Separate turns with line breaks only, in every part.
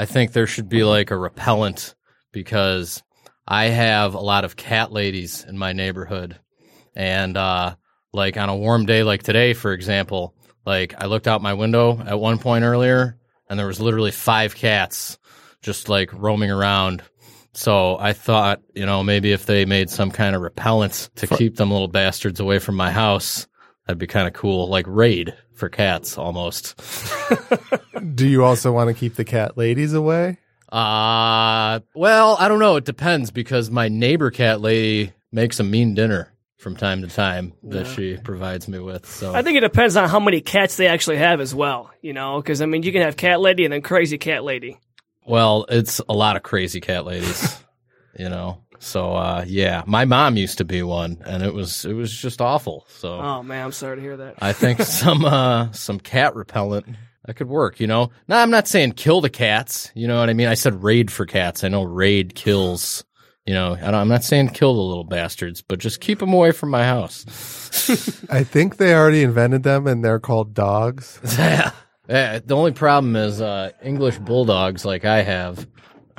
I think there should be like a repellent because I have a lot of cat ladies in my neighborhood. And uh like on a warm day like today, for example, like I looked out my window at one point earlier and there was literally five cats just like roaming around. So I thought, you know, maybe if they made some kind of repellent to keep them little bastards away from my house, that'd be kind of cool. Like raid for cats almost.
Do you also want to keep the cat ladies away?
Uh, well, I don't know. It depends because my neighbor cat lady makes a mean dinner from time to time that she provides me with. So
I think it depends on how many cats they actually have as well. You know, because I mean, you can have cat lady and then crazy cat lady.
Well, it's a lot of crazy cat ladies, you know. So uh, yeah, my mom used to be one, and it was it was just awful. So
Oh man, I'm sorry to hear that.
I think some uh, some cat repellent that could work. You know, now I'm not saying kill the cats. You know what I mean? I said raid for cats. I know raid kills. You know, I don't, I'm not saying kill the little bastards, but just keep them away from my house.
I think they already invented them and they're called dogs.
Yeah. Yeah, the only problem is uh, English bulldogs, like I have,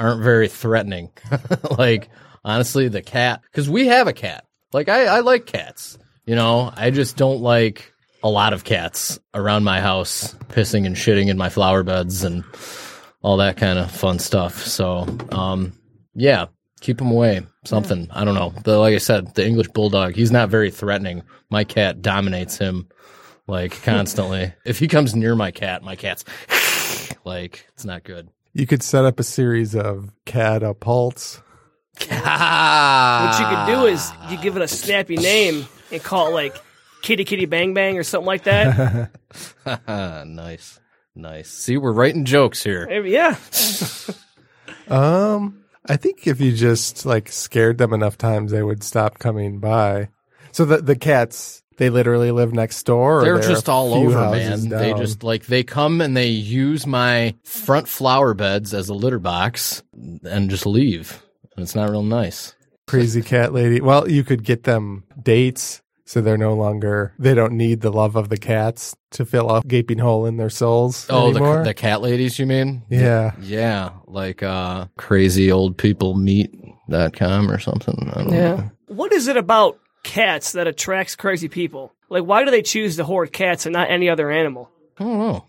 aren't very threatening. like honestly, the cat, because we have a cat. Like I, I like cats. You know, I just don't like a lot of cats around my house, pissing and shitting in my flower beds and all that kind of fun stuff. So, um, yeah, keep them away. Something I don't know. The, like I said, the English bulldog, he's not very threatening. My cat dominates him like constantly. if he comes near my cat, my cat's like it's not good.
You could set up a series of catapults.
What you could do is you give it a snappy name and call it like Kitty Kitty Bang Bang or something like that.
nice, nice. See, we're writing jokes here.
Yeah,
Um, I think if you just like scared them enough times, they would stop coming by. So the the cats, they literally live next door. Or
They're
a
just all over,
houses
man. They just like they come and they use my front flower beds as a litter box and just leave. And it's not real nice.
crazy cat lady. Well, you could get them dates, so they're no longer they don't need the love of the cats to fill a gaping hole in their souls
Oh,
anymore.
the the cat ladies, you mean?
yeah.
Yeah, like uh crazy old people meet.com or something. I don't
yeah.
know.
What is it about cats that attracts crazy people? Like, why do they choose to hoard cats and not any other animal?
I don't know.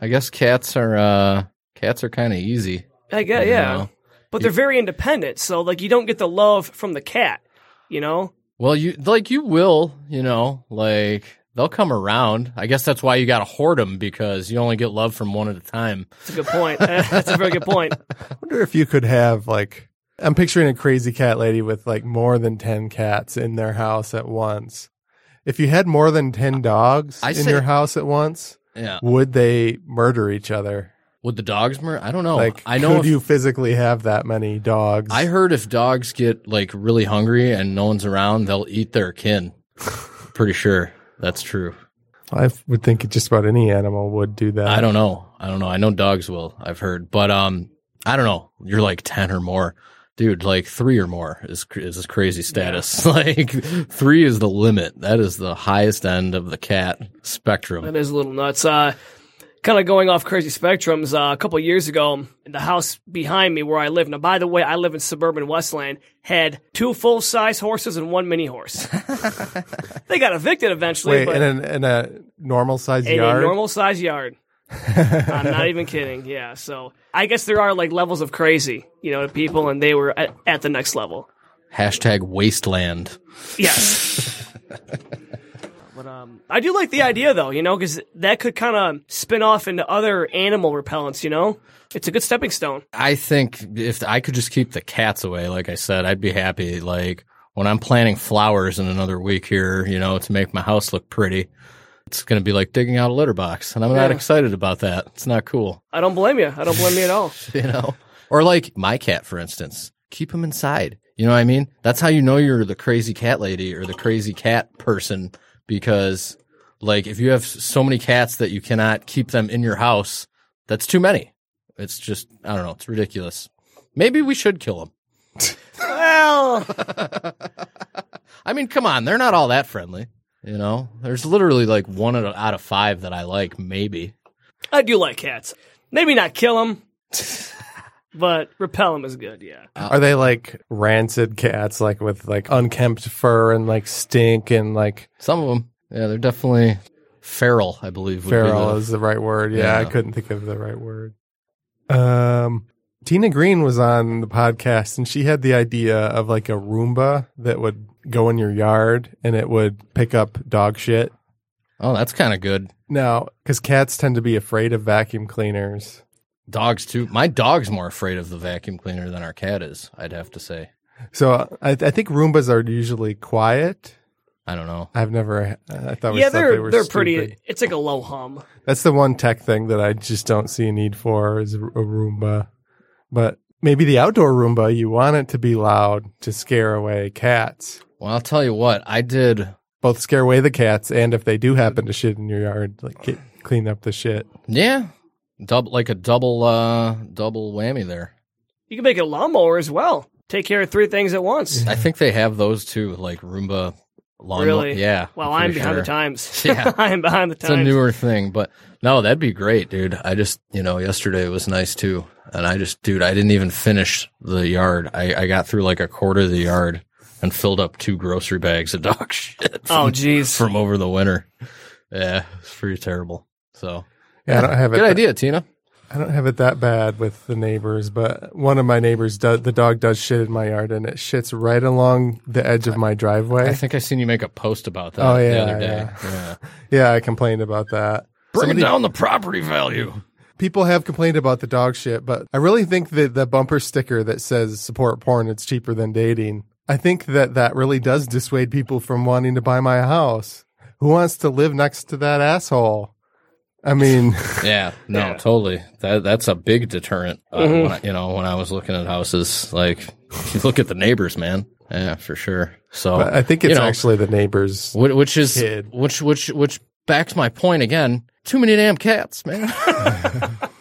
I guess cats are uh cats are kind of easy.
I guess,
you
yeah.
know?
But they're very independent, so like you don't get the love from the cat. You know,
Well, you like you will, you know, like they'll come around. I guess that's why you got to hoard them because you only get love from one at a time.
that's a good point. that's a very good point.
I wonder if you could have like I'm picturing a crazy cat lady with like more than 10 cats in their house at once. If you had more than 10 dogs
I
in
say-
your house at once,
Yeah.
would they murder each other?
Would the dogs murder? I don't know.
like
I know
could
if-
you physically have that many dogs?
I heard if dogs get like really hungry and no one's around, they'll eat their kin. Pretty sure that's true.
I would think just about any animal would do that.
I don't know. I don't know. I know dogs will. I've heard, but um, I don't know. You're like ten or more, dude. Like three or more is cr- is crazy status. like three is the limit. That is the highest end of the cat spectrum.
That is a little nuts. Uh, kind of going off crazy spectrums. Uh, a couple of years ago, the house behind me where I live. Now, by the way, I live in suburban Westland. Had two full size horses and one mini horse. they got evicted eventually,
Wait,
but
in, a, in a normal size yard?
a normal size yard. I'm not even kidding. Yeah, so I guess there are like levels of crazy, you know, to people, and they were at, at the next level.
Hashtag wasteland.
Yes. but um, I do like the idea though, you know, because that could kind of spin off into other animal repellents. You know, it's a good stepping stone.
I think if I could just keep the cats away, like I said, I'd be happy. Like when I'm planting flowers in another week here, you know, to make my house look pretty, it's going to be like digging out a litter box. And I'm not
Yeah.
excited about that. It's not cool,
I don't blame you. I don't blame you at all.
you know? Or like my cat, for instance, keep him inside. You know what I mean? That's how you know you're the crazy cat lady or the crazy cat person because like if you have so many cats that you cannot keep them in your house, that's too many. It's just, I don't know. It's ridiculous. Maybe we should kill them.
Well,
I mean, come on, they're not all that friendly. You know, there's literally like one out of- five that I like, maybe.
I do like cats. Maybe not kill them, but repel them is good. Yeah.
Are they like rancid cats, like with like unkempt fur and like stink and like
Some of them, yeah, they're definitely feral. I believe would be
feral
the-
is the right word? Yeah, I couldn't think of the right word. Um, Tina Green was on the podcast and she had the idea of like a Roomba that would go in your yard and it would pick up dog shit.
Oh, that's kind of good.
Now, because cats tend to be afraid of vacuum cleaners.
Dogs too. My dog's more afraid of the vacuum cleaner than our cat is. I'd have to say.
So I, I think Roombas are usually quiet.
I don't know.
I've never. I thought
yeah, they're
they were
they're
stupid.
pretty. It's like a low hum.
That's the one tech thing that I just don't see a need for is a Roomba. But maybe the outdoor Roomba, you want it to be loud to scare away cats.
Well, I'll tell you what. I did.
Both scare away the cats and if they do happen to shit in your yard, like get, clean up the shit.
Yeah, double like a double uh double whammy there.
You can make a lawnmower as well. Take care of three things at once.
I think they have those too, like Roomba lawnmower.
Really?
Yeah.
Well,
I'm
I'm
pretty
behind the times.
Yeah.
I'm behind the times.
It's a newer thing, but no, that'd be great, dude. I just, you know, yesterday it was nice too. And I just, dude, I didn't even finish the yard. I, I got through like a quarter of the yard and filled up two grocery bags of dog shit
oh,
from,
jeez.
from over the winter. Yeah, it's pretty terrible. So
Yeah, I don't have it.
good idea, Tina.
I don't have it that bad with the neighbors, but one of my neighbors does. The dog does shit in my yard, and it shits right along the edge of my driveway.
I think I seen you make a post about that
Oh, yeah,
the
yeah,
other day.
yeah.
Yeah.
yeah, I complained about that.
Bring
Somebody-
down the property value.
people have complained about the dog shit, but I really think that the bumper sticker that says support porn, it's cheaper than dating. I think that that really does dissuade people from wanting to buy my house. Who wants to live next to that asshole? I mean,
Yeah, no,
Yeah.
totally. That that's a big deterrent. Uh,
Mhm.
when I, you know, when I was looking at houses, like you look at the neighbors, man. Yeah, for sure. So
but I think it's
you know,
actually the neighbors.
whi- which is
kid.
which which which backs my point again. Too many damn cats, man.